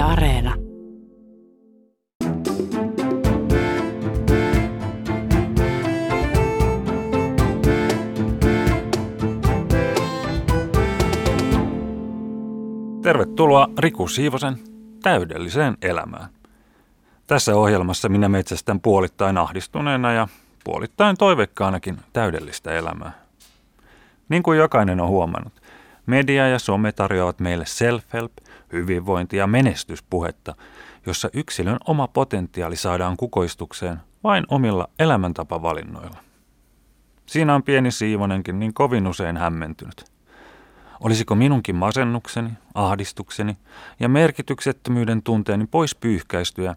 Areena. Tervetuloa Riku Siivosen täydelliseen elämään. Tässä ohjelmassa minä metsästän puolittain ahdistuneena ja puolittain toiveikkaanakin täydellistä elämää. Niin kuin jokainen on huomannut, media ja some tarjoavat meille self-help, hyvinvointi- ja menestyspuhetta, jossa yksilön oma potentiaali saadaan kukoistukseen vain omilla elämäntapavalinnoilla. Siinä on pieni siivonenkin niin kovin usein hämmentynyt. Olisiko minunkin masennukseni, ahdistukseni ja merkityksettömyyden tunteeni pois pyyhkäistyä,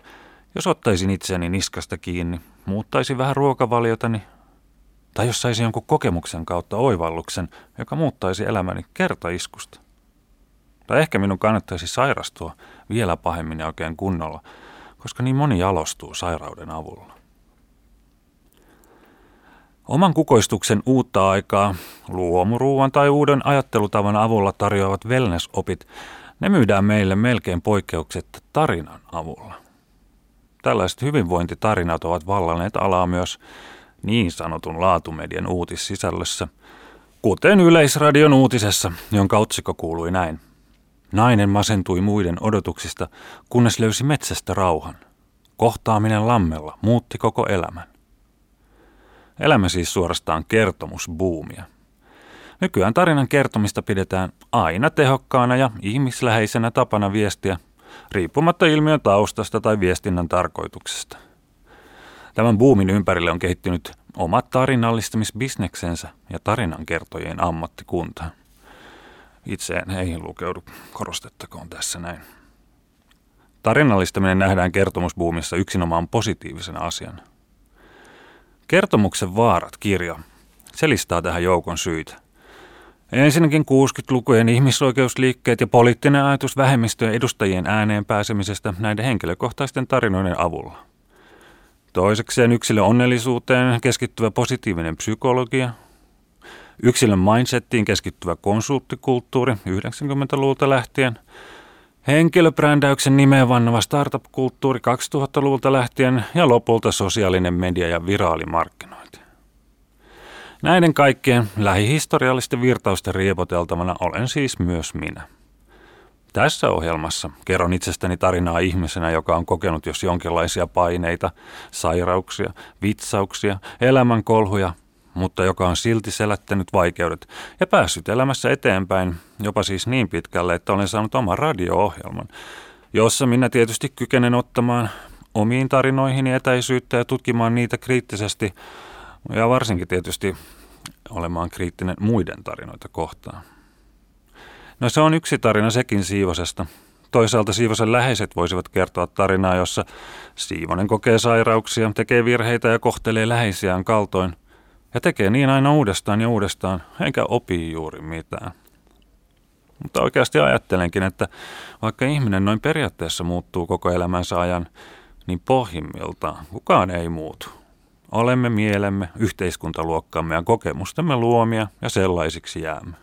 jos ottaisin itseäni niskasta kiinni, muuttaisin vähän ruokavaliotani, tai jos saisin jonkun kokemuksen kautta oivalluksen, joka muuttaisi elämäni kertaiskusta. Tai ehkä minun kannattaisi sairastua vielä pahemmin ja oikein kunnolla, koska niin moni jalostuu sairauden avulla. Oman kukoistuksen uutta aikaa, luomuruuan tai uuden ajattelutavan avulla tarjoavat wellness-opit, ne myydään meille melkein poikkeuksetta tarinan avulla. Tällaiset hyvinvointitarinat ovat vallanneet alaa myös niin sanotun laatumedian uutissisällössä, kuten Yleisradion uutisessa, jonka otsikko kuului näin. Nainen masentui muiden odotuksista, kunnes löysi metsästä rauhan. Kohtaaminen lammella muutti koko elämän. Elämä siis suorastaan kertomusbuumia. Nykyään tarinan kertomista pidetään aina tehokkaana ja ihmisläheisenä tapana viestiä, riippumatta ilmiön taustasta tai viestinnän tarkoituksesta. Tämän buumin ympärille on kehittynyt omat tarinallistamisbisneksensä ja tarinankertojien ammattikunta. Itseen ei lukeudu, korostettakoon tässä näin. Tarinallistaminen nähdään kertomusbuumissa yksinomaan positiivisena asiana. Kertomuksen vaarat kirja, se listaa tähän joukon syitä. Ensinnäkin 60-lukujen ihmisoikeusliikkeet ja poliittinen ajatus vähemmistöjen edustajien ääneen pääsemisestä näiden henkilökohtaisten tarinoiden avulla. Toisekseen yksilön onnellisuuteen keskittyvä positiivinen psykologia, yksilön mindsettiin keskittyvä konsulttikulttuuri 90-luvulta lähtien, henkilöbrändäyksen nimeen vannava startup-kulttuuri 2000-luvulta lähtien ja lopulta sosiaalinen media ja viraalimarkkinointi. Näiden kaikkien lähihistoriallisten virtausten riepoteltavana olen siis myös minä. Tässä ohjelmassa kerron itsestäni tarinaa ihmisenä, joka on kokenut jos jonkinlaisia paineita, sairauksia, vitsauksia, elämänkolhuja, mutta joka on silti selättänyt vaikeudet ja päässyt elämässä eteenpäin, jopa siis niin pitkälle, että olen saanut oman radio-ohjelman, jossa minä tietysti kykenen ottamaan omiin tarinoihini etäisyyttä ja tutkimaan niitä kriittisesti ja varsinkin tietysti olemaan kriittinen muiden tarinoita kohtaan. No se on yksi tarina sekin Siivosesta. Toisaalta Siivosen läheiset voisivat kertoa tarinaa, jossa Siivonen kokee sairauksia, tekee virheitä ja kohtelee läheisiään kaltoin. Ja tekee niin aina uudestaan ja uudestaan, enkä opi juuri mitään. Mutta oikeasti ajattelenkin, että vaikka ihminen noin periaatteessa muuttuu koko elämänsä ajan, niin pohjimmiltaan kukaan ei muutu. Olemme mielemme, yhteiskuntaluokkamme ja kokemustemme luomia ja sellaisiksi jäämme.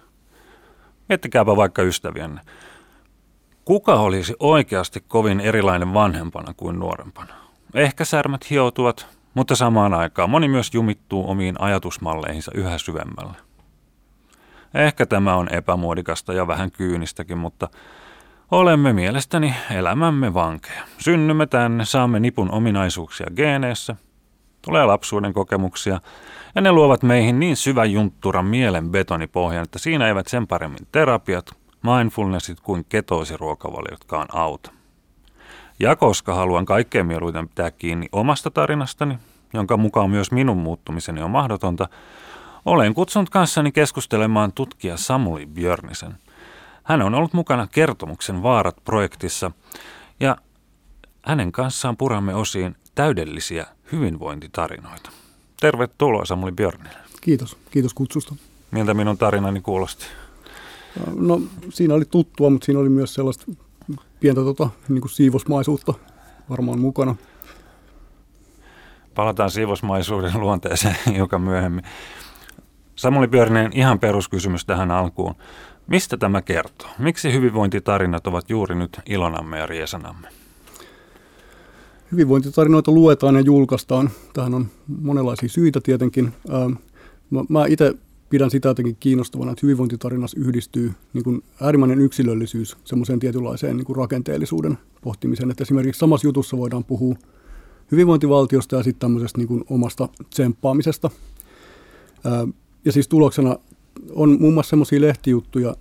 Miettikääpä vaikka ystävienne. Kuka olisi oikeasti kovin erilainen vanhempana kuin nuorempana? Ehkä särmät hioutuvat, mutta samaan aikaan moni myös jumittuu omiin ajatusmalleihinsa yhä syvemmälle. Ehkä tämä on epämuodikasta ja vähän kyynistäkin, mutta olemme mielestäni elämämme vankeja. Synnymme tänne, saamme nipun ominaisuuksia geeneissä, tulee lapsuuden kokemuksia ja ne luovat meihin niin syvän juntturan mielen betonipohjan, että siinä eivät sen paremmin terapiat, mindfulnessit kuin ketoosiruokavaliotkaan auta. Ja koska haluan kaikkein mieluiten pitää kiinni omasta tarinastani, jonka mukaan myös minun muuttumiseni on mahdotonta, olen kutsunut kanssani keskustelemaan tutkija Samuli Björnisen. Hän on ollut mukana Kertomuksen vaarat-projektissa ja hänen kanssaan puramme osiin täydellisiä hyvinvointitarinoita. Tervetuloa Samuli Björnille. Kiitos, kiitos kutsusta. Miltä minun tarinani kuulosti? No siinä oli tuttua, mutta siinä oli myös sellaista pientä tota, niin kuin siivosmaisuutta varmaan mukana. Palataan siivosmaisuuden luonteeseen joka myöhemmin. Samuli Björninen, ihan peruskysymys tähän alkuun. Mistä tämä kertoo? Miksi hyvinvointitarinat ovat juuri nyt ilonamme ja riesanamme? Hyvinvointitarinoita luetaan ja julkaistaan. Tähän on monenlaisia syitä tietenkin. Mä itse pidän sitä jotenkin kiinnostavana, että hyvinvointitarinassa yhdistyy niin kuin äärimmäinen yksilöllisyys semmoiseen tietynlaiseen niin kuin rakenteellisuuden pohtimiseen. Että esimerkiksi samassa jutussa voidaan puhua hyvinvointivaltiosta ja sitten tämmöisestä niin kuin omasta tsemppaamisesta. Ja siis tuloksena on muun muassa semmoisia lehtijuttuja,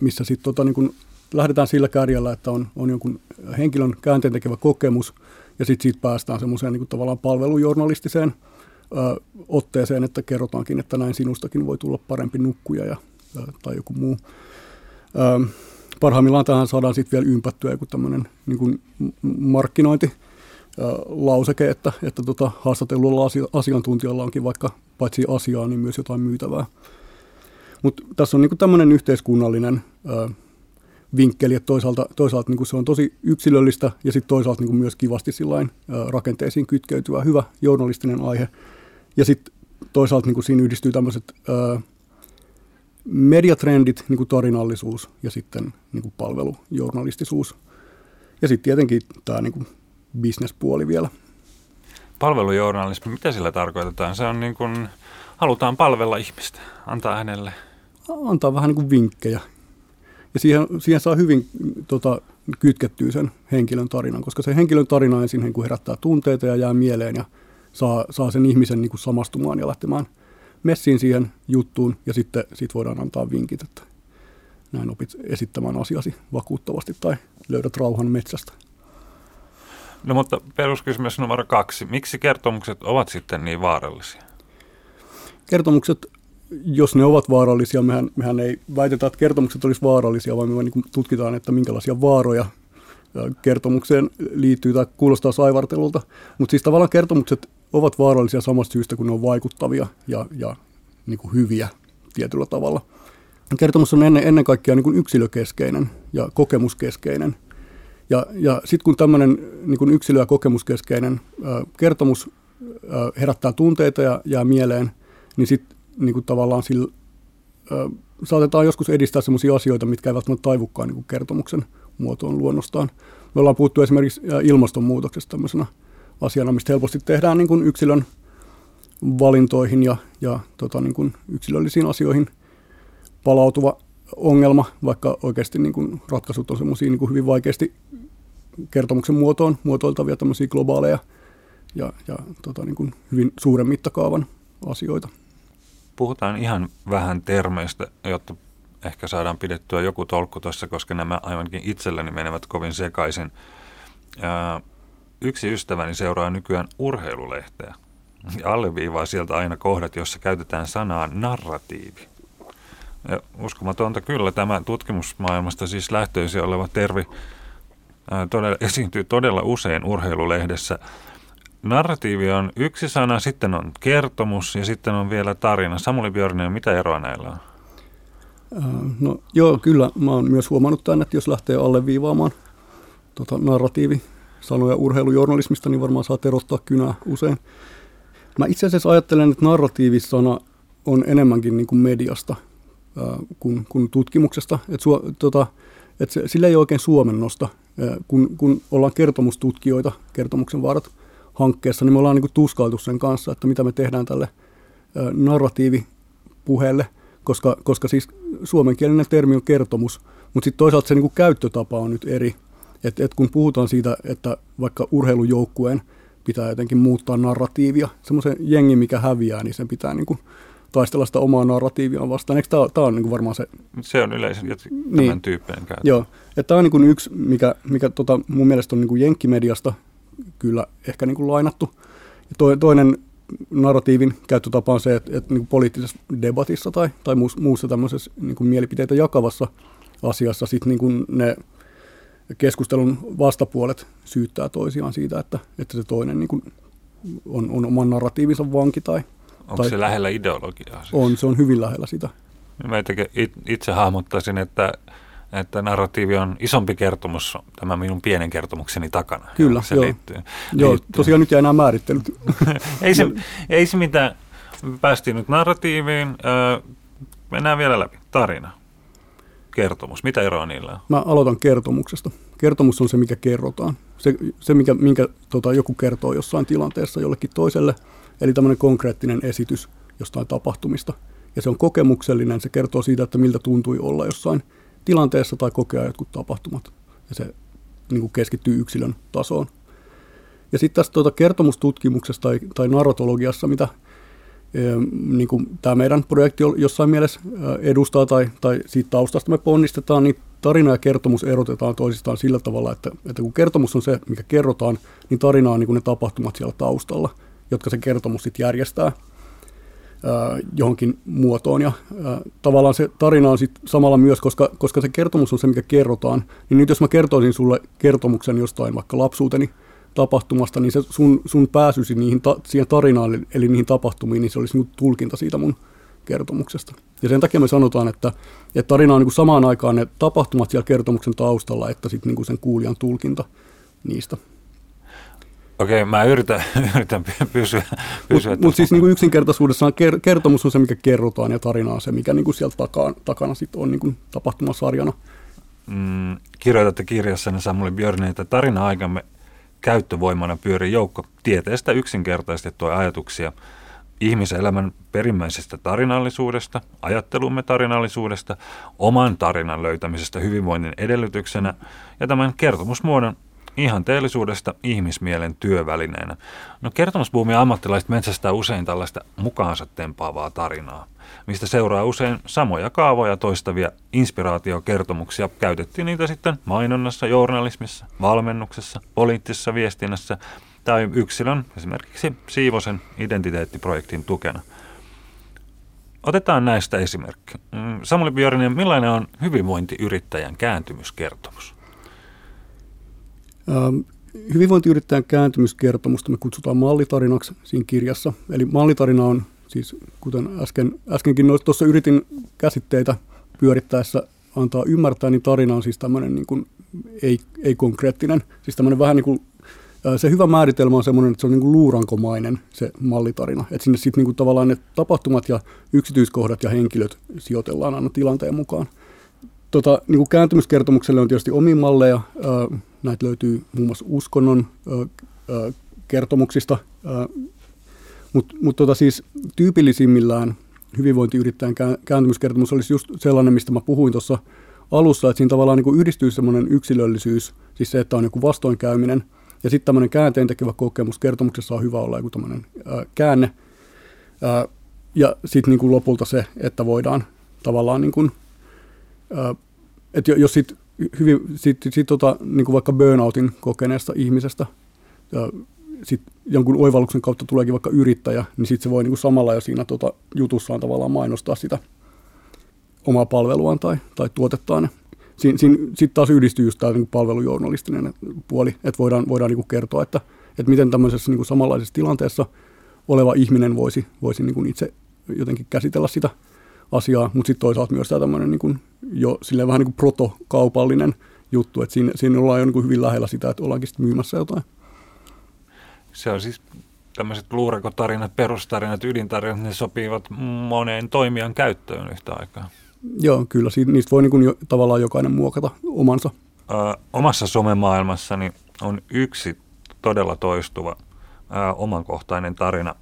missä sitten tota, niin lähdetään sillä kärjellä, että on, on jonkun henkilön käänteentekevä kokemus, ja sitten siitä päästään semmoiseen niin tavallaan palvelujournalistiseen otteeseen, että kerrotaankin, että näin sinustakin voi tulla parempi nukkuja ja, tai joku muu. Parhaimmillaan tähän saadaan sitten vielä ympättyä joku tämmöinen niin markkinointi, lauseke, että, että tota, haastatellulla asiantuntijalla onkin vaikka paitsi asiaa, niin myös jotain myytävää. Mutta tässä on niinku tämmöinen yhteiskunnallinen ö, vinkkeli, että toisaalta, toisaalta niinku se on tosi yksilöllistä ja sitten toisaalta niinku myös kivasti sillain, ö, rakenteisiin kytkeytyvä hyvä journalistinen aihe. Ja sitten toisaalta niinku siinä yhdistyy tämmöiset mediatrendit, niinku tarinallisuus ja sitten niinku palvelujournalistisuus. Ja sitten tietenkin tämä niinku bisnespuoli vielä. Palvelujournalismi, mitä sillä tarkoitetaan? Se on niin kuin, halutaan palvella ihmistä, antaa hänelle. Antaa vähän niin kuin vinkkejä. Ja siihen, siihen saa hyvin tota, kytkettyä sen henkilön tarinan, koska se henkilön tarina ensin niin kuin herättää tunteita ja jää mieleen ja saa, saa sen ihmisen niin kuin samastumaan ja lähtemään messiin siihen juttuun ja sitten sit voidaan antaa vinkit, että näin opit esittämään asiasi vakuuttavasti tai löydät rauhan metsästä. No mutta peruskysymys numero kaksi. Miksi kertomukset ovat sitten niin vaarallisia? Kertomukset, jos ne ovat vaarallisia, mehän, mehän ei väitetä, että kertomukset olisi vaarallisia, vaan me niin tutkitaan, että minkälaisia vaaroja kertomukseen liittyy tai kuulostaa saivartelulta. Mutta siis tavallaan kertomukset ovat vaarallisia samasta syystä, kun ne on vaikuttavia ja, ja niin kuin hyviä tietyllä tavalla. Kertomus on ennen, ennen kaikkea niin kuin yksilökeskeinen ja kokemuskeskeinen – ja, ja sitten kun tämmöinen niin yksilö- ja kokemuskeskeinen ö, kertomus ö, herättää tunteita ja jää mieleen, niin sitten niin tavallaan sillä, ö, saatetaan joskus edistää sellaisia asioita, mitkä eivät välttämättä taivukkaan niin kertomuksen muotoon luonnostaan. Me ollaan puhuttu esimerkiksi ilmastonmuutoksesta tämmöisenä asiana, mistä helposti tehdään niin kuin yksilön valintoihin ja, ja tota, niin kuin yksilöllisiin asioihin palautuva ongelma, vaikka oikeasti niin kuin ratkaisut on semmoisia niin hyvin vaikeasti kertomuksen muotoon muotoiltavia tämmöisiä globaaleja ja, ja tota, niin kuin hyvin suuren mittakaavan asioita. Puhutaan ihan vähän termeistä, jotta ehkä saadaan pidettyä joku tolkku tuossa, koska nämä aivankin itselleni menevät kovin sekaisin. Ja yksi ystäväni seuraa nykyään urheilulehteä ja alleviivaa sieltä aina kohdat, jossa käytetään sanaa narratiivi. Ja uskomatonta kyllä tämä tutkimusmaailmasta siis lähtöisin oleva tervi ää, todella, esiintyy todella usein urheilulehdessä. Narratiivi on yksi sana, sitten on kertomus ja sitten on vielä tarina. Samuli Björninen, mitä eroa näillä on? No joo, kyllä. Mä oon myös huomannut tämän, että jos lähtee alleviivaamaan tota, narratiivi sanoja urheilujournalismista, niin varmaan saa erottaa kynää usein. Mä itse asiassa ajattelen, että narratiivisana on enemmänkin niin kuin mediasta kuin, kuin tutkimuksesta. Et su, tota, et se, sillä ei oikein suomennosta. Kun, kun ollaan kertomustutkijoita kertomuksen vaarat hankkeessa, niin me ollaan niin tuskailtu sen kanssa, että mitä me tehdään tälle narratiivipuheelle, koska, koska siis suomenkielinen termi on kertomus, mutta sitten toisaalta se niin käyttötapa on nyt eri. Et, et kun puhutaan siitä, että vaikka urheilujoukkueen pitää jotenkin muuttaa narratiivia, semmoisen jengi, mikä häviää, niin sen pitää niin kuin taistella sitä omaa narratiivia vastaan. Eikö tämä, tämä on niin varmaan se... Se on yleisen tämän niin, tyyppinen käyttö. Joo, että tämä on niin yksi, mikä, mikä tota, mun mielestä on niin jenkkimediasta kyllä ehkä niin kuin lainattu. Ja to, toinen narratiivin käyttötapa on se, että, että niin poliittisessa debatissa tai, tai muussa tämmöisessä niin kuin mielipiteitä jakavassa asiassa sit niin kuin ne keskustelun vastapuolet syyttää toisiaan siitä, että, että se toinen niin kuin on, on oman narratiivinsa vanki tai, Onko tai, se lähellä ideologiaa? Siis? On, se on hyvin lähellä sitä. Mä itse hahmottaisin, että, että narratiivi on isompi kertomus tämä minun pienen kertomukseni takana. Kyllä, se joo. Liittyy, joo liittyy. tosiaan nyt jää nämä määrittelyt. ei, se, ei se mitään. Päästiin nyt narratiiviin. Mennään vielä läpi. Tarina. Kertomus. Mitä eroa niillä on? Mä aloitan kertomuksesta. Kertomus on se, mikä kerrotaan. Se, se mikä, minkä tota, joku kertoo jossain tilanteessa jollekin toiselle. Eli tämmöinen konkreettinen esitys jostain tapahtumista. Ja se on kokemuksellinen. Se kertoo siitä, että miltä tuntui olla jossain tilanteessa tai kokea jotkut tapahtumat. Ja se niin kuin keskittyy yksilön tasoon. Ja sitten tässä tuota kertomustutkimuksessa tai, tai narratologiassa, mitä niin kuin tämä meidän projekti jossain mielessä edustaa tai, tai siitä taustasta me ponnistetaan, niin tarina ja kertomus erotetaan toisistaan sillä tavalla, että, että kun kertomus on se, mikä kerrotaan, niin tarina on niin kuin ne tapahtumat siellä taustalla, jotka se kertomus sitten järjestää johonkin muotoon. Ja tavallaan se tarina on sitten samalla myös, koska, koska se kertomus on se, mikä kerrotaan, niin nyt jos mä kertoisin sulle kertomuksen jostain vaikka lapsuuteni tapahtumasta, niin se sun, sun pääsysi niihin ta, siihen tarinaan, eli niihin tapahtumiin, niin se olisi niin tulkinta siitä mun kertomuksesta. Ja sen takia me sanotaan, että, että tarina on niin samaan aikaan ne tapahtumat siellä kertomuksen taustalla, että sitten niin sen kuulijan tulkinta niistä. Okei, mä yritän, yritän pysyä. pysyä Mutta mut siis niin kuin yksinkertaisuudessaan kertomus on se, mikä kerrotaan, ja tarina on se, mikä niin kuin sieltä takaa, takana sit on niin kuin tapahtumasarjana. Mm, kirjoitatte kirjassanne Samuli Björni, että tarina-aikamme käyttövoimana pyörii joukko tieteestä yksinkertaistettuja ajatuksia ihmiselämän perimmäisestä tarinallisuudesta, ajattelumme tarinallisuudesta, oman tarinan löytämisestä hyvinvoinnin edellytyksenä ja tämän kertomusmuodon ihanteellisuudesta ihmismielen työvälineenä. No kertomusbuumi ammattilaiset metsästää usein tällaista mukaansa tempaavaa tarinaa, mistä seuraa usein samoja kaavoja toistavia inspiraatiokertomuksia. Käytettiin niitä sitten mainonnassa, journalismissa, valmennuksessa, poliittisessa viestinnässä tai yksilön, esimerkiksi Siivosen identiteettiprojektin tukena. Otetaan näistä esimerkki. Mm, Samuli Björninen, millainen on hyvinvointiyrittäjän kääntymyskertomus? Ähm, hyvinvointiyrittäjän kääntymyskertomusta me kutsutaan mallitarinaksi siinä kirjassa. Eli mallitarina on siis, kuten äsken, äskenkin tuossa yritin käsitteitä pyörittäessä antaa ymmärtää, niin tarina on siis tämmöinen niin kuin ei, ei-konkreettinen. Siis tämmöinen vähän niin kuin, se hyvä määritelmä on semmoinen, että se on niin kuin luurankomainen se mallitarina. Että sinne sitten niin kuin tavallaan ne tapahtumat ja yksityiskohdat ja henkilöt sijoitellaan aina tilanteen mukaan. Tota, niin kuin kääntymyskertomukselle on tietysti omia malleja. Näitä löytyy muun muassa uskonnon kertomuksista, mutta mut tota siis tyypillisimmillään hyvinvointiyrittäjän kääntymyskertomus olisi just sellainen, mistä mä puhuin tuossa alussa, että siinä tavallaan niin yhdistyy semmoinen yksilöllisyys, siis se, että on joku vastoinkäyminen, ja sitten tämmöinen käänteen tekevä kokemus. Kertomuksessa on hyvä olla joku tämmöinen käänne. Ää, ja sitten niin lopulta se, että voidaan tavallaan, niin kuin, ää, että jos sitten hyvin, sit, sit, tota, niin vaikka burnoutin kokeneesta ihmisestä ja sit jonkun oivalluksen kautta tuleekin vaikka yrittäjä, niin sitten se voi niin samalla jo siinä tota, jutussaan tavallaan mainostaa sitä omaa palveluaan tai, tai tuotettaan. Siin, siin, sitten taas yhdistyy just tämä niin palvelujournalistinen puoli, että voidaan, voidaan niin kertoa, että, että miten tämmöisessä niin samanlaisessa tilanteessa oleva ihminen voisi, voisi niin itse jotenkin käsitellä sitä asiaa, mutta sitten toisaalta myös tämä tämmöinen niin kuin jo silleen vähän niin kuin protokaupallinen juttu, että siinä, siinä ollaan jo niin kuin hyvin lähellä sitä, että ollaankin sitten myymässä jotain. Se on siis tämmöiset luurakotarinat, perustarinat, ydintarinat, ne sopivat moneen toimijan käyttöön yhtä aikaa. Joo, kyllä. Niistä voi niin kuin jo, tavallaan jokainen muokata omansa. Ö, omassa somemaailmassani on yksi todella toistuva ö, omankohtainen tarina.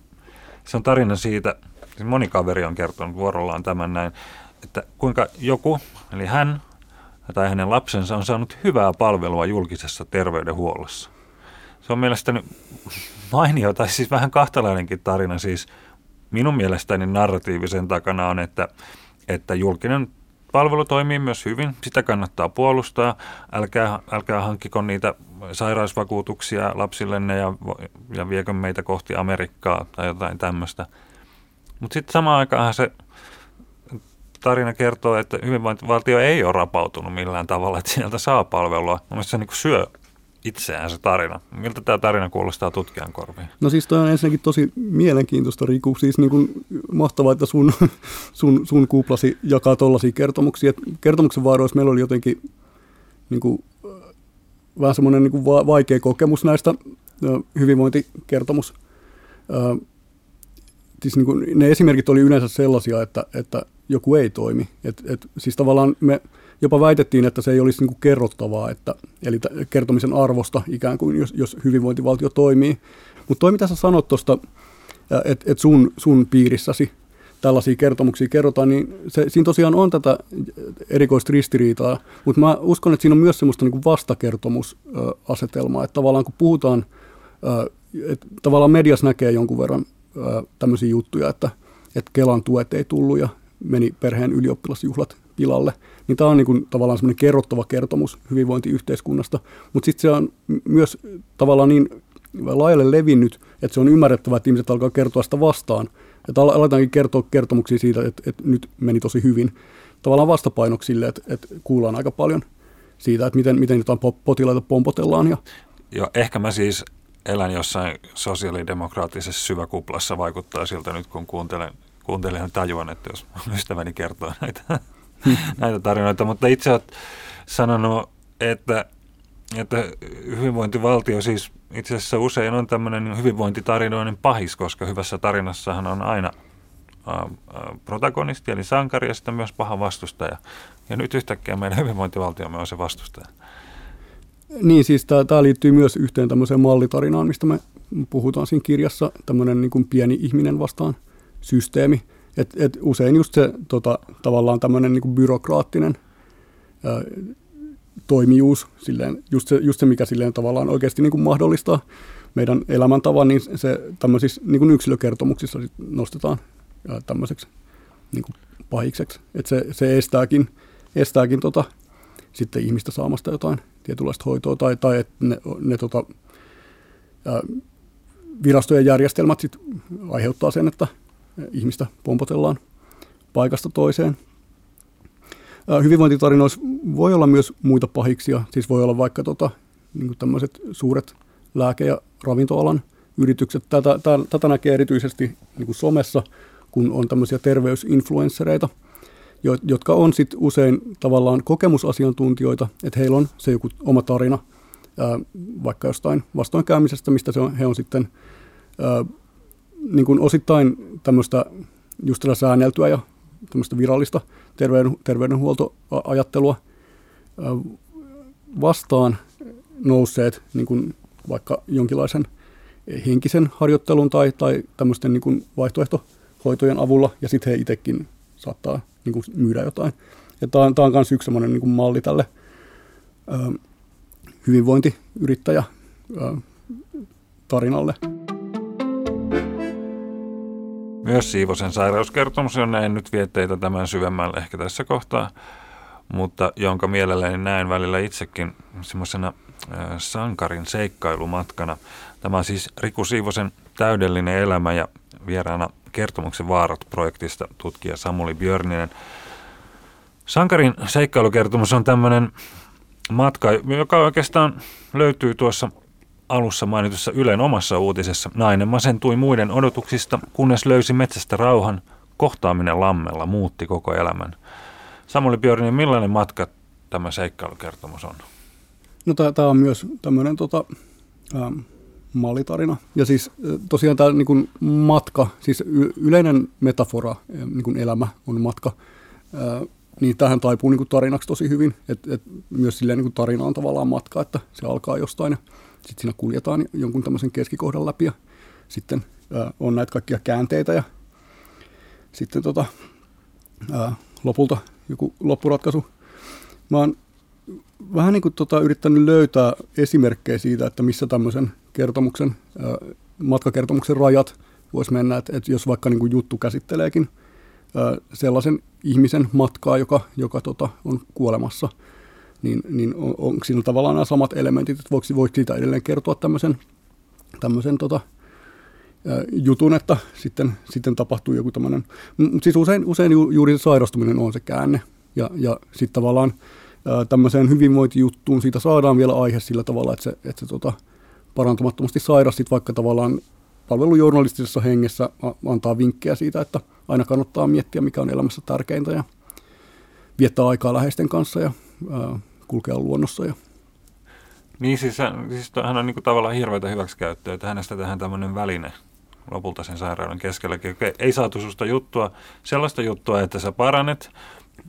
Se on tarina siitä, siis moni kaveri on kertonut vuorollaan tämän näin, että kuinka joku, eli hän tai hänen lapsensa on saanut hyvää palvelua julkisessa terveydenhuollossa. Se on mielestäni mainio, tai siis vähän kahtalainenkin tarina. Siis minun mielestäni narratiivisen takana on, että, että julkinen palvelu toimii myös hyvin. Sitä kannattaa puolustaa. Älkää, älkää hankkiko niitä sairausvakuutuksia lapsillenne ja, ja viekö meitä kohti Amerikkaa tai jotain tämmöistä. Mutta sitten samaan aikaan se tarina kertoo, että hyvinvointivaltio ei ole rapautunut millään tavalla, että sieltä saa palvelua. Mielestäni se niin syö itseään se tarina. Miltä tämä tarina kuulostaa tutkijan korviin? No siis toi on ensinnäkin tosi mielenkiintoista, Riku. Siis niin kuin mahtavaa, että sun, sun, sun kuplasi jakaa tollaisia kertomuksia. Kertomuksen vaaroissa meillä oli jotenkin niin kuin, vähän semmoinen niin kuin vaikea kokemus näistä hyvinvointikertomus. Siis niin kuin, ne esimerkit oli yleensä sellaisia, että, että joku ei toimi. Et, et, siis tavallaan me jopa väitettiin, että se ei olisi niin kuin kerrottavaa, että, eli kertomisen arvosta ikään kuin, jos, jos hyvinvointivaltio toimii. Mutta toi, mitä sä sanot tuosta, että et sun, sun piirissäsi tällaisia kertomuksia kerrotaan, niin se, siinä tosiaan on tätä erikoista ristiriitaa, mutta mä uskon, että siinä on myös semmoista niin vastakertomusasetelmaa, että tavallaan kun puhutaan, että tavallaan medias näkee jonkun verran tämmöisiä juttuja, että, että Kelan tuet ei tullut ja meni perheen ylioppilasjuhlat pilalle, niin tämä on niin kuin tavallaan semmoinen kerrottava kertomus hyvinvointiyhteiskunnasta, mutta sitten se on myös tavallaan niin laajalle levinnyt, että se on ymmärrettävä, että ihmiset alkaa kertoa sitä vastaan. Että aletaankin kertoa kertomuksia siitä, että, että nyt meni tosi hyvin. Tavallaan vastapainoksi sille, että, että kuullaan aika paljon siitä, että miten, miten jotain potilaita pompotellaan. Ja... Joo, ehkä mä siis elän jossain sosiaalidemokraattisessa syväkuplassa, vaikuttaa siltä nyt, kun kuuntelen, kuuntelen tajuan, että jos ystäväni kertoo näitä, näitä tarinoita. Mutta itse olet sanonut, että, että hyvinvointivaltio siis itse asiassa usein on tämmöinen hyvinvointitarinoinen pahis, koska hyvässä tarinassahan on aina protagonisti eli sankari ja sitten myös paha vastustaja. Ja nyt yhtäkkiä meidän hyvinvointivaltiomme on se vastustaja. Niin, siis tämä liittyy myös yhteen tämmöiseen mallitarinaan, mistä me puhutaan siinä kirjassa, tämmöinen niin kuin pieni ihminen vastaan systeemi. Et, et usein just se tota, tavallaan tämmöinen niin kuin byrokraattinen ää, toimijuus, silleen, just, se, just se, mikä silleen tavallaan oikeasti niin kuin mahdollistaa meidän elämäntavan, niin se tämmöisissä niin kuin yksilökertomuksissa sit nostetaan ää, tämmöiseksi niin kuin pahikseksi. Et se, se estääkin, estääkin tota, sitten ihmistä saamasta jotain tietynlaista hoitoa tai, tai että ne, ne tota, virastojen järjestelmät sit aiheuttaa sen, että ihmistä pompotellaan paikasta toiseen. Ää, hyvinvointitarinoissa voi olla myös muita pahiksia, siis voi olla vaikka tota, niin tämmöiset suuret lääke- ja ravintoalan yritykset. Tätä, tätä näkee erityisesti niin somessa, kun on tämmöisiä terveysinfluenssereita – jotka on sitten usein tavallaan kokemusasiantuntijoita, että heillä on se joku oma tarina vaikka jostain vastoinkäymisestä, mistä se on, he on sitten niin kuin osittain tämmöistä just tällä säänneltyä ja tämmöistä virallista terveyden, terveydenhuoltoajattelua vastaan nousseet niin kuin vaikka jonkinlaisen henkisen harjoittelun tai, tai tämmöisten niin kuin vaihtoehtohoitojen avulla, ja sitten he itsekin saattaa niin kuin myydä jotain. Ja tämä on, tämä on myös yksi semmoinen niin kuin malli tälle ö, hyvinvointiyrittäjä ö, tarinalle. Myös Siivosen sairauskertomus, jonne en nyt vie teitä tämän syvemmälle ehkä tässä kohtaa, mutta jonka mielelläni näen välillä itsekin semmoisena sankarin seikkailumatkana. Tämä on siis Riku Siivosen täydellinen elämä ja vieraana kertomuksen vaarat projektista tutkija Samuli Björninen. Sankarin seikkailukertomus on tämmöinen matka, joka oikeastaan löytyy tuossa alussa mainitussa Ylen omassa uutisessa. Nainen masentui muiden odotuksista, kunnes löysi metsästä rauhan. Kohtaaminen lammella muutti koko elämän. Samuli Björninen, millainen matka tämä seikkailukertomus on? No tämä on myös tämmöinen tota, ähm, mallitarina. Ja siis tosiaan tämä niin matka, siis yleinen metafora, niin kuin elämä on matka, niin tähän taipuu niin kuin tarinaksi tosi hyvin. Et, et myös silleen niin kuin tarina on tavallaan matka, että se alkaa jostain ja sitten siinä kuljetaan jonkun tämmöisen keskikohdan läpi ja sitten on näitä kaikkia käänteitä ja sitten tota, lopulta joku loppuratkaisu. Mä oon vähän niin kuin tota, yrittänyt löytää esimerkkejä siitä, että missä tämmöisen kertomuksen, matkakertomuksen rajat. Voisi mennä, että, että jos vaikka niin kuin juttu käsitteleekin sellaisen ihmisen matkaa, joka, joka tota, on kuolemassa, niin, niin on, onko siinä tavallaan nämä samat elementit, että voiko, voiko siitä edelleen kertoa tämmöisen, tämmöisen tota, jutun, että sitten, sitten tapahtuu joku tämmöinen, siis usein, usein juuri se sairastuminen on se käänne, ja, ja sitten tavallaan tämmöiseen hyvinvointijuttuun siitä saadaan vielä aihe sillä tavalla, että se, että se tota, parantumattomasti sairas sit vaikka tavallaan palvelujournalistisessa hengessä antaa vinkkejä siitä, että aina kannattaa miettiä, mikä on elämässä tärkeintä ja viettää aikaa läheisten kanssa ja ää, kulkea luonnossa. Ja. Niin siis, siis hän on niin kuin tavallaan hirveätä hyväksikäyttöä, että hänestä tehdään tämmöinen väline lopulta sen sairauden keskellä. Ei saatu susta juttua, sellaista juttua, että sä paranet,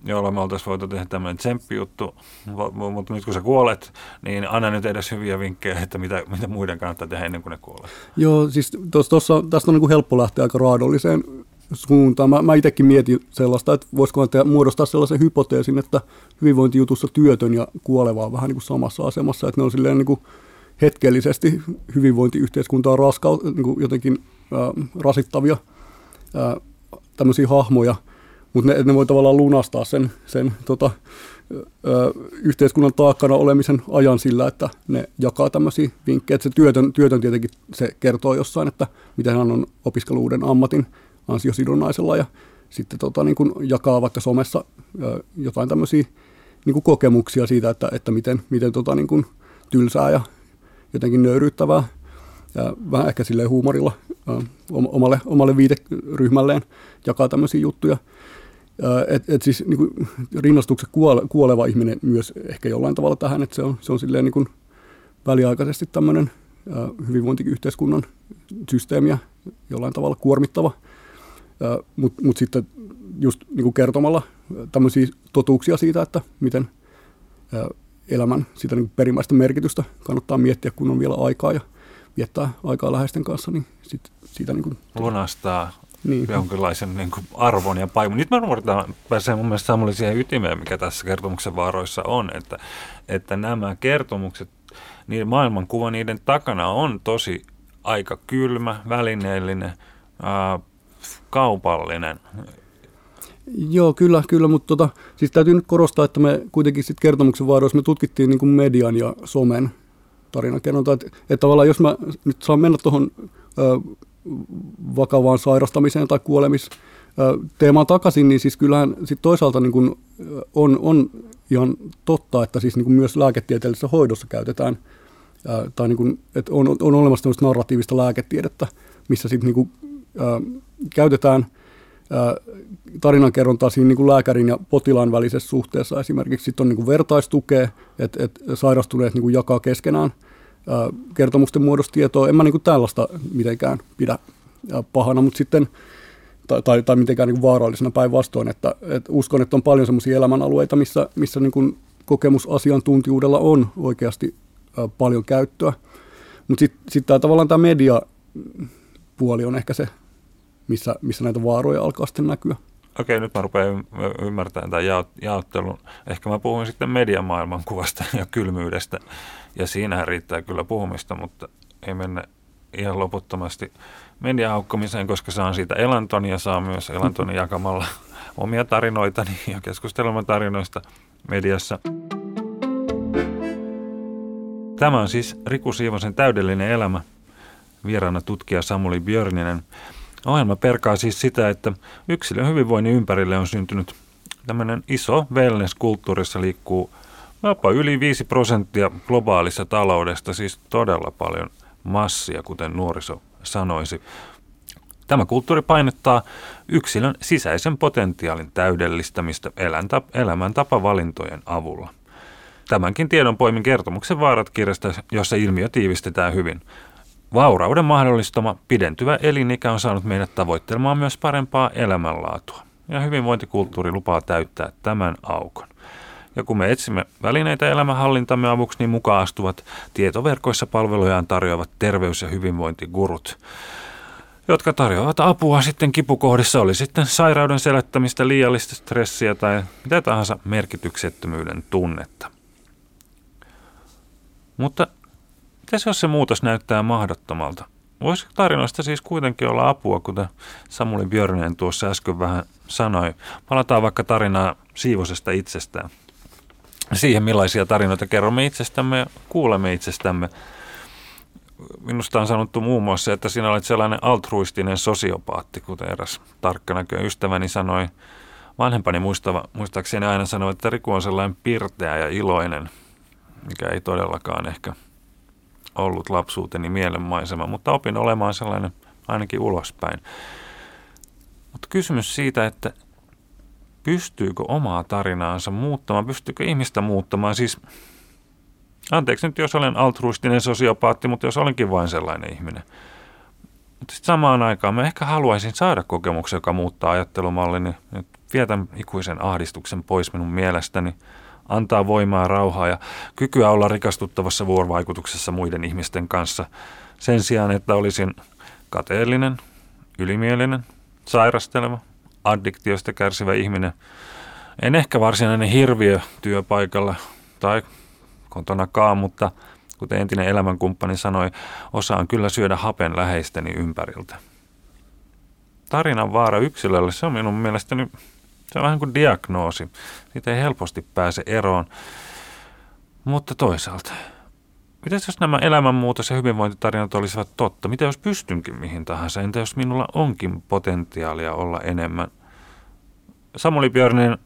jolla me oltaisiin voitu tehdä tämmöinen juttu, mutta nyt kun sä kuolet, niin anna nyt edes hyviä vinkkejä, että mitä, mitä muiden kannattaa tehdä ennen kuin ne kuolee. Joo, siis tossa, tästä on niin kuin helppo lähteä aika raadolliseen suuntaan. Mä, mä itsekin mietin sellaista, että voisiko te muodostaa sellaisen hypoteesin, että hyvinvointijutussa työtön ja kuoleva on vähän niin kuin samassa asemassa, että ne on silleen niin kuin hetkellisesti hyvinvointiyhteiskuntaa raskau, niin kuin jotenkin äh, rasittavia äh, tämmöisiä hahmoja, mutta ne, ne voi tavallaan lunastaa sen, sen tota, ö, yhteiskunnan taakkana olemisen ajan sillä, että ne jakaa tämmöisiä vinkkejä. Se työtön, työtön tietenkin se kertoo jossain, että miten hän on opiskeluuden ammatin ansiosidonnaisella ja sitten tota, niin kuin jakaa vaikka somessa ö, jotain tämmöisiä niin kokemuksia siitä, että, että miten, miten tota, niin kuin tylsää ja jotenkin nöyryyttävää ja vähän ehkä silleen huumorilla ö, omalle, omalle viiteryhmälleen jakaa tämmöisiä juttuja – et, et siis niin kuin, rinnastuksen kuole, kuoleva ihminen myös ehkä jollain tavalla tähän, että se on, se on silleen niin kuin väliaikaisesti tämmöinen hyvinvointiyhteiskunnan systeemiä jollain tavalla kuormittava, mutta mut sitten just niin kuin kertomalla tämmöisiä totuuksia siitä, että miten elämän sitä niin perimmäistä merkitystä kannattaa miettiä, kun on vielä aikaa ja viettää aikaa läheisten kanssa, niin sit, siitä niin kuin... Lunastaa niin. jonkinlaisen niin kuin arvon ja paivun. Nyt me ruvetaan pääsee mun mielestä Samuli siihen ytimeen, mikä tässä kertomuksen vaaroissa on, että, että nämä kertomukset, niin maailmankuva niiden takana on tosi aika kylmä, välineellinen, ää, kaupallinen. Joo, kyllä, kyllä mutta tota, siis täytyy nyt korostaa, että me kuitenkin sit kertomuksen vaaroissa me tutkittiin niin kuin median ja somen tarinakerrontaa, että, että tavallaan jos mä nyt saan mennä tuohon vakavaan sairastamiseen tai kuolemisteemaan takaisin, niin siis kyllähän sit toisaalta niin kuin on, on ihan totta, että siis niin kuin myös lääketieteellisessä hoidossa käytetään, tai niin kuin, että on, on olemassa tämmöistä narratiivista lääketiedettä, missä sitten niin kuin, ää, käytetään ää, tarinankerrontaa siinä niin kuin lääkärin ja potilaan välisessä suhteessa. Esimerkiksi sitten on niin kuin vertaistukea, että, että sairastuneet niin kuin jakaa keskenään – kertomusten muodosta tietoa. En mä niin tällaista mitenkään pidä pahana, mutta sitten tai, tai, tai mitenkään niin vaarallisena päinvastoin, että, että uskon, että on paljon sellaisia elämänalueita, missä, missä niin kuin kokemusasiantuntijuudella on oikeasti paljon käyttöä. Mutta sitten sit tämä tavallaan tämä mediapuoli on ehkä se, missä, missä näitä vaaroja alkaa sitten näkyä. Okei, nyt mä rupean ymmärtämään tämän jaottelun. Ehkä mä puhun sitten mediamaailman kuvasta ja kylmyydestä. Ja siinähän riittää kyllä puhumista, mutta ei mennä ihan loputtomasti mediahaukkomiseen, koska saan siitä elantoni ja saa myös elantoni jakamalla omia tarinoitani ja keskustelman tarinoista mediassa. Tämä on siis Riku Siivosen täydellinen elämä. Vieraana tutkija Samuli Björninen. Ohjelma perkaa siis sitä, että yksilön hyvinvoinnin ympärille on syntynyt tämmöinen iso wellness-kulttuurissa liikkuu jopa yli 5 prosenttia globaalissa taloudesta, siis todella paljon massia, kuten nuoriso sanoisi. Tämä kulttuuri painottaa yksilön sisäisen potentiaalin täydellistämistä elämäntapavalintojen avulla. Tämänkin tiedon poimin kertomuksen vaarat kirjasta, jossa ilmiö tiivistetään hyvin. Vaurauden mahdollistama pidentyvä elinikä on saanut meidät tavoittelemaan myös parempaa elämänlaatua. Ja hyvinvointikulttuuri lupaa täyttää tämän aukon. Ja kun me etsimme välineitä elämänhallintamme avuksi, niin mukaan astuvat tietoverkoissa palvelujaan tarjoavat terveys- ja hyvinvointigurut jotka tarjoavat apua sitten kipukohdissa, oli sitten sairauden selättämistä, liiallista stressiä tai mitä tahansa merkityksettömyyden tunnetta. Mutta mitä jos se muutos näyttää mahdottomalta? Voisiko tarinoista siis kuitenkin olla apua, kuten Samuli Björnen tuossa äsken vähän sanoi? Palataan vaikka tarinaa Siivosesta itsestään. Siihen, millaisia tarinoita kerromme itsestämme ja kuulemme itsestämme. Minusta on sanottu muun muassa, että sinä olet sellainen altruistinen sosiopaatti, kuten eräs tarkkanäköinen ystäväni sanoi. Vanhempani muistava, muistaakseni aina sanoi, että Riku on sellainen pirteä ja iloinen, mikä ei todellakaan ehkä – ollut lapsuuteni mielenmaisema, mutta opin olemaan sellainen ainakin ulospäin. Mutta kysymys siitä, että pystyykö omaa tarinaansa muuttamaan, pystyykö ihmistä muuttamaan, siis anteeksi nyt jos olen altruistinen sosiopaatti, mutta jos olenkin vain sellainen ihminen. Mutta sitten samaan aikaan mä ehkä haluaisin saada kokemuksen, joka muuttaa ajattelumallini. vie tämän ikuisen ahdistuksen pois minun mielestäni, antaa voimaa, rauhaa ja kykyä olla rikastuttavassa vuorovaikutuksessa muiden ihmisten kanssa sen sijaan, että olisin kateellinen, ylimielinen, sairasteleva, addiktiosta kärsivä ihminen. En ehkä varsinainen hirviö työpaikalla tai kotonakaan, mutta kuten entinen elämänkumppani sanoi, osaan kyllä syödä hapen läheisteni ympäriltä. Tarinan vaara yksilölle, se on minun mielestäni, se on vähän kuin diagnoosi. Siitä ei helposti pääse eroon. Mutta toisaalta, mitä jos nämä elämänmuutos- ja hyvinvointitarinat olisivat totta? Mitä jos pystynkin mihin tahansa? Entä jos minulla onkin potentiaalia olla enemmän? Samuli Björnin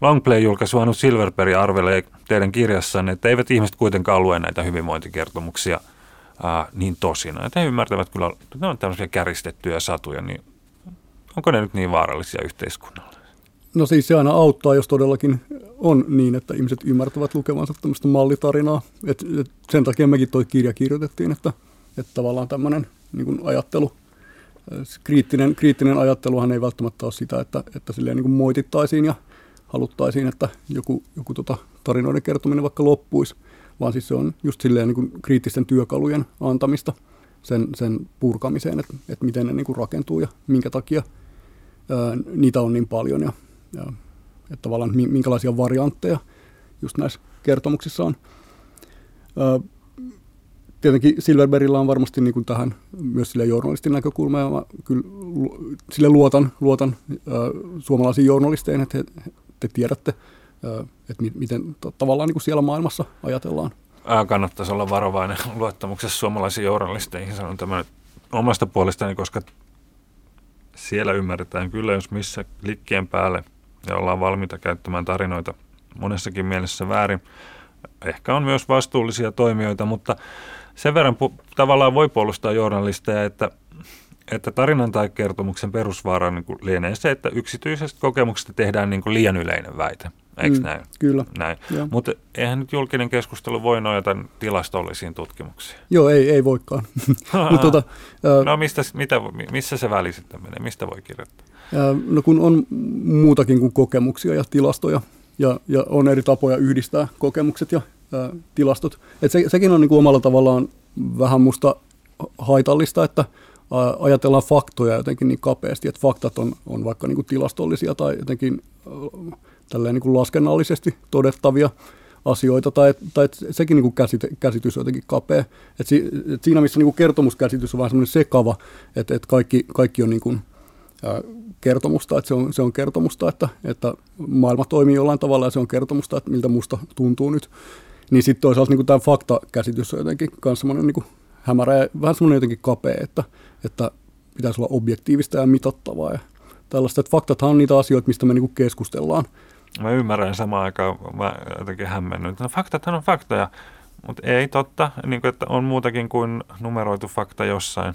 Longplay-julkaisu Anu Silverberg arvelee teidän kirjassanne, että eivät ihmiset kuitenkaan lue näitä hyvinvointikertomuksia ää, niin tosina. Että he ymmärtävät kyllä, että ne on tämmöisiä käristettyjä satuja, niin onko ne nyt niin vaarallisia yhteiskunnalle? No siis se aina auttaa, jos todellakin on niin, että ihmiset ymmärtävät lukevansa tämmöistä mallitarinaa. Et, et sen takia mekin toi kirja kirjoitettiin, että, että tavallaan tämmöinen niin ajattelu, kriittinen, kriittinen ajatteluhan ei välttämättä ole sitä, että, että silleen niin moitittaisiin ja haluttaisiin, että joku, joku tota tarinoiden kertominen vaikka loppuisi, vaan siis se on just silleen niin kuin kriittisten työkalujen antamista sen, sen purkamiseen, että, että miten ne niin kuin rakentuu ja minkä takia ää, niitä on niin paljon ja, että tavallaan minkälaisia variantteja just näissä kertomuksissa on. Tietenkin Silverbergillä on varmasti niin kuin tähän myös sille journalistin näkökulma, ja mä kyllä sille luotan, luotan suomalaisiin journalisteihin, että he, te tiedätte, että miten tavallaan niin kuin siellä maailmassa ajatellaan. Kannattaisi olla varovainen luottamuksessa suomalaisiin journalisteihin, sanon tämän omasta puolestani, koska siellä ymmärretään kyllä, jos missä liikkeen päälle ja ollaan valmiita käyttämään tarinoita monessakin mielessä väärin. Ehkä on myös vastuullisia toimijoita, mutta sen verran pu- tavallaan voi puolustaa journalisteja, että – että tarinan tai kertomuksen perusvaara niin kuin lienee se, että yksityisestä kokemuksesta tehdään niin kuin liian yleinen väite. Eikö mm, näin? Kyllä. Näin. Mutta eihän nyt julkinen keskustelu voi nojata tilastollisiin tutkimuksiin. Joo, ei, ei voikaan. Mut, ää, no mistä, mitä, missä se väli sitten menee? Mistä voi kirjoittaa? Ää, no kun on muutakin kuin kokemuksia ja tilastoja, ja, ja on eri tapoja yhdistää kokemukset ja ää, tilastot. Et se, sekin on niin kuin omalla tavallaan vähän musta haitallista, että – ajatellaan faktoja jotenkin niin kapeasti, että faktat on, on vaikka niin kuin tilastollisia tai jotenkin tälleen niin kuin laskennallisesti todettavia asioita, tai, tai sekin niin kuin käsite, käsitys on jotenkin kapea. Et si, et siinä missä niin kuin kertomuskäsitys on vähän semmoinen sekava, että, että kaikki, kaikki on niin kuin, ää, kertomusta, että se on, se on kertomusta, että, että maailma toimii jollain tavalla ja se on kertomusta, että miltä musta tuntuu nyt. Niin sitten toisaalta niin tämä faktakäsitys on jotenkin myös semmoinen niin hämärä ja vähän semmoinen jotenkin kapea, että, että pitäisi olla objektiivista ja mitattavaa ja tällaista. Että faktathan on niitä asioita, mistä me niinku keskustellaan. Mä ymmärrän samaan aikaan, mä jotenkin hämmennyt. No faktathan on faktoja, mutta ei totta, niin kuin, että on muutakin kuin numeroitu fakta jossain.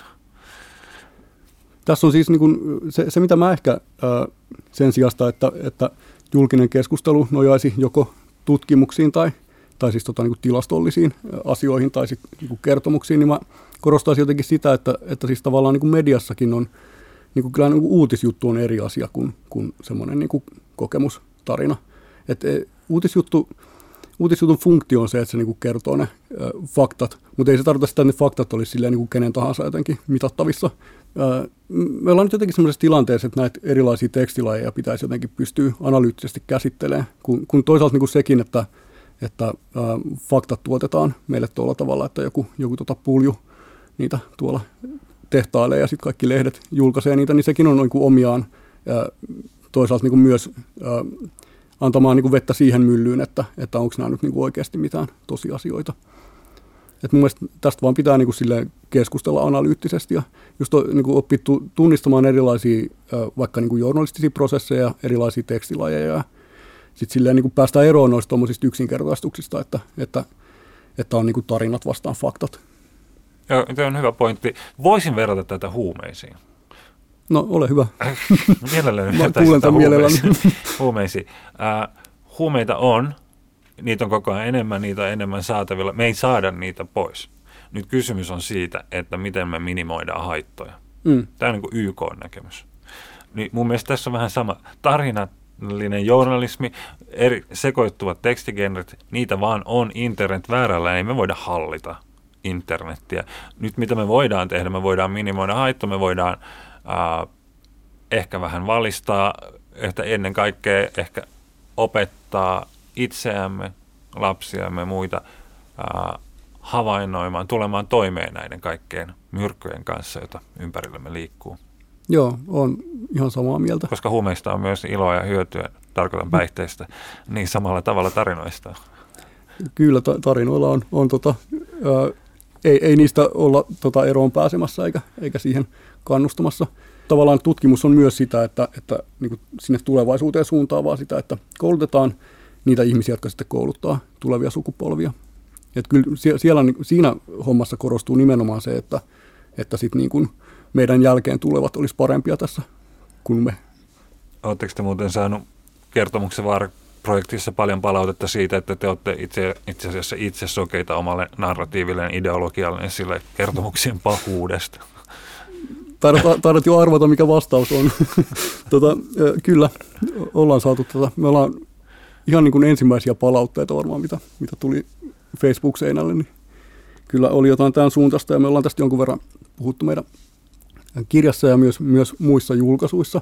Tässä on siis niin kuin se, se, mitä mä ehkä ää, sen sijasta, että, että julkinen keskustelu nojaisi joko tutkimuksiin tai tai siis tota, niin kuin tilastollisiin asioihin tai sit, niin kuin kertomuksiin, niin mä korostaisin jotenkin sitä, että, että siis tavallaan niin kuin mediassakin on, niin kuin kyllä niin kuin uutisjuttu on eri asia kuin, kuin semmoinen niin kuin kokemustarina. Et, e, uutisjuttu, uutisjutun funktio on se, että se niin kuin kertoo ne ö, faktat, mutta ei se tarkoita sitä, että ne faktat olisi silleen niin kuin kenen tahansa jotenkin mitattavissa. Ö, me ollaan nyt jotenkin sellaisessa tilanteessa, että näitä erilaisia tekstilajeja pitäisi jotenkin pystyä analyyttisesti käsittelemään, kun, kun toisaalta niin kuin sekin, että että ä, faktat tuotetaan meille tuolla tavalla, että joku, joku tota pulju niitä tuolla tehtailee ja sitten kaikki lehdet julkaisee niitä, niin sekin on niin kuin omiaan ä, toisaalta niin kuin myös ä, antamaan niin kuin vettä siihen myllyyn, että, että onko nämä nyt niin kuin oikeasti mitään tosiasioita. Et mun mielestä tästä vaan pitää niin kuin keskustella analyyttisesti ja just niin kuin oppia tunnistamaan erilaisia vaikka niin kuin journalistisia prosesseja, erilaisia tekstilajeja ja sitten silleen niin kuin päästään eroon noista yksinkertaistuksista, että, että, että on niin kuin tarinat vastaan faktat. Joo, tämä on hyvä pointti. Voisin verrata tätä huumeisiin. No, ole hyvä. Mielelläni Mä kuulen tämän mielelläni. huumeisiin. Uh, huumeita on, niitä on koko ajan enemmän, niitä on enemmän saatavilla. Me ei saada niitä pois. Nyt kysymys on siitä, että miten me minimoidaan haittoja. Mm. Tämä on niin YK-näkemys. Niin mun mielestä tässä on vähän sama. Tarinat tieteellinen journalismi, eri sekoittuvat tekstigenret, niitä vaan on internet väärällä, ei me voida hallita internettiä. Nyt mitä me voidaan tehdä, me voidaan minimoida haitto, me voidaan äh, ehkä vähän valistaa, että ennen kaikkea ehkä opettaa itseämme, lapsiamme, muita äh, havainnoimaan, tulemaan toimeen näiden kaikkeen myrkkyjen kanssa, joita ympärillämme liikkuu. Joo, on ihan samaa mieltä. Koska huumeista on myös iloa ja hyötyä, tarkoitan päihteistä, niin samalla tavalla tarinoista. Kyllä tarinoilla on, on tota, ää, ei, ei niistä olla tota eroon pääsemässä eikä, eikä siihen kannustamassa. Tavallaan tutkimus on myös sitä, että, että niin kuin sinne tulevaisuuteen suuntaavaa sitä, että koulutetaan niitä ihmisiä, jotka sitten kouluttaa tulevia sukupolvia. Et kyllä siellä, niin siinä hommassa korostuu nimenomaan se, että, että sit niin kuin meidän jälkeen tulevat olisi parempia tässä kuin me. Oletteko te muuten saanut kertomuksen vaara projektissa paljon palautetta siitä, että te olette itse, itse asiassa itse sokeita omalle narratiiville ideologialle sille kertomuksien pahuudesta? Taidat, jo arvata, mikä vastaus on. tota, kyllä, ollaan saatu tätä. Me ollaan ihan niin kuin ensimmäisiä palautteita varmaan, mitä, mitä tuli Facebook-seinälle, niin kyllä oli jotain tämän suuntaista ja me ollaan tästä jonkun verran puhuttu meidän kirjassa ja myös, myös muissa julkaisuissa.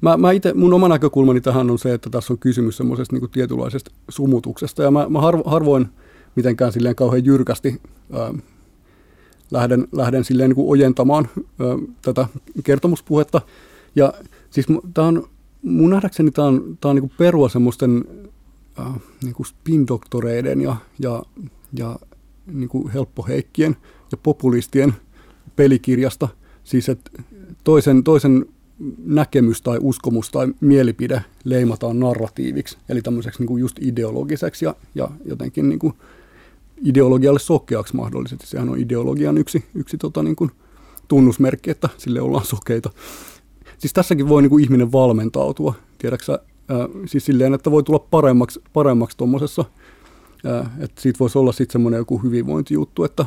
Mä, mä ite, mun oma näkökulmani tähän on se, että tässä on kysymys semmoisesta niin tietynlaisesta sumutuksesta ja mä, mä harvo, harvoin mitenkään silleen kauhean jyrkästi ää, lähden, lähden silleen niin kuin ojentamaan ää, tätä kertomuspuhetta. Ja siis tämä on, mun nähdäkseni tämä on, tää on niin perua semmoisten niin spin-doktoreiden ja, ja, ja niin kuin helppoheikkien ja populistien pelikirjasta. Siis, että toisen, toisen näkemys tai uskomus tai mielipide leimataan narratiiviksi, eli tämmöiseksi niin kuin just ideologiseksi ja, ja jotenkin niin kuin ideologialle sokeaksi mahdollisesti. Sehän on ideologian yksi, yksi tota niin kuin tunnusmerkki, että sille ollaan sokeita. Siis tässäkin voi niin kuin ihminen valmentautua. Tiedätkö siis silleen, että voi tulla paremmaksi, paremmaksi tuommoisessa, että siitä voisi olla sitten semmoinen joku hyvinvointijuttu, että,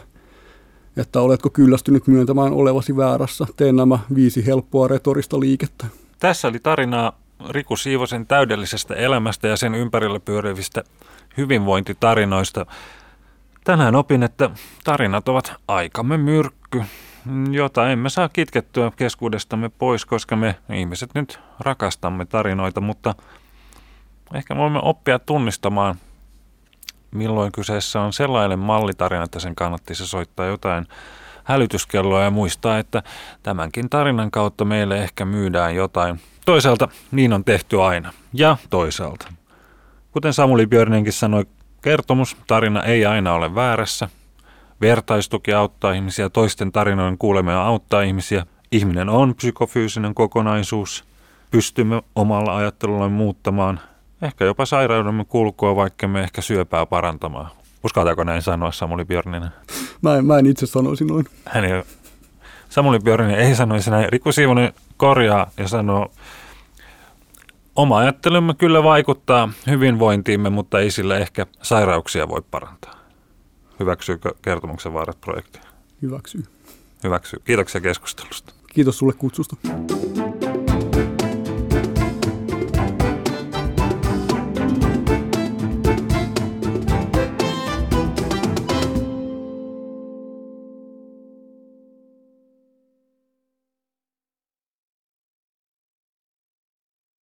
että oletko kyllästynyt myöntämään olevasi väärässä, tee nämä viisi helppoa retorista liikettä. Tässä oli tarinaa Riku Siivosen täydellisestä elämästä ja sen ympärillä pyörivistä hyvinvointitarinoista. Tänään opin, että tarinat ovat aikamme myrkky, jota emme saa kitkettyä keskuudestamme pois, koska me ihmiset nyt rakastamme tarinoita, mutta ehkä voimme oppia tunnistamaan, milloin kyseessä on sellainen mallitarina, että sen kannattisi soittaa jotain hälytyskelloa ja muistaa, että tämänkin tarinan kautta meille ehkä myydään jotain. Toisaalta niin on tehty aina. Ja toisaalta. Kuten Samuli Björninkin sanoi, kertomus, tarina ei aina ole väärässä – Vertaistuki auttaa ihmisiä, toisten tarinoiden kuuleminen auttaa ihmisiä. Ihminen on psykofyysinen kokonaisuus. Pystymme omalla ajattelulla muuttamaan ehkä jopa sairaudemme kulkua, vaikka me ehkä syöpää parantamaan. Uskaltaako näin sanoa Samuli Björninen? Mä en, mä en itse sanoisi noin. Hän ei, Samuli Björninen ei sanoisi näin. Riku Siivonen korjaa ja sanoo, oma ajattelumme kyllä vaikuttaa hyvinvointiimme, mutta ei sillä ehkä sairauksia voi parantaa. Hyväksyykö kertomuksen vaarat projekti? Hyväksyy. Hyväksyy. Kiitoksia keskustelusta. Kiitos sulle kutsusta.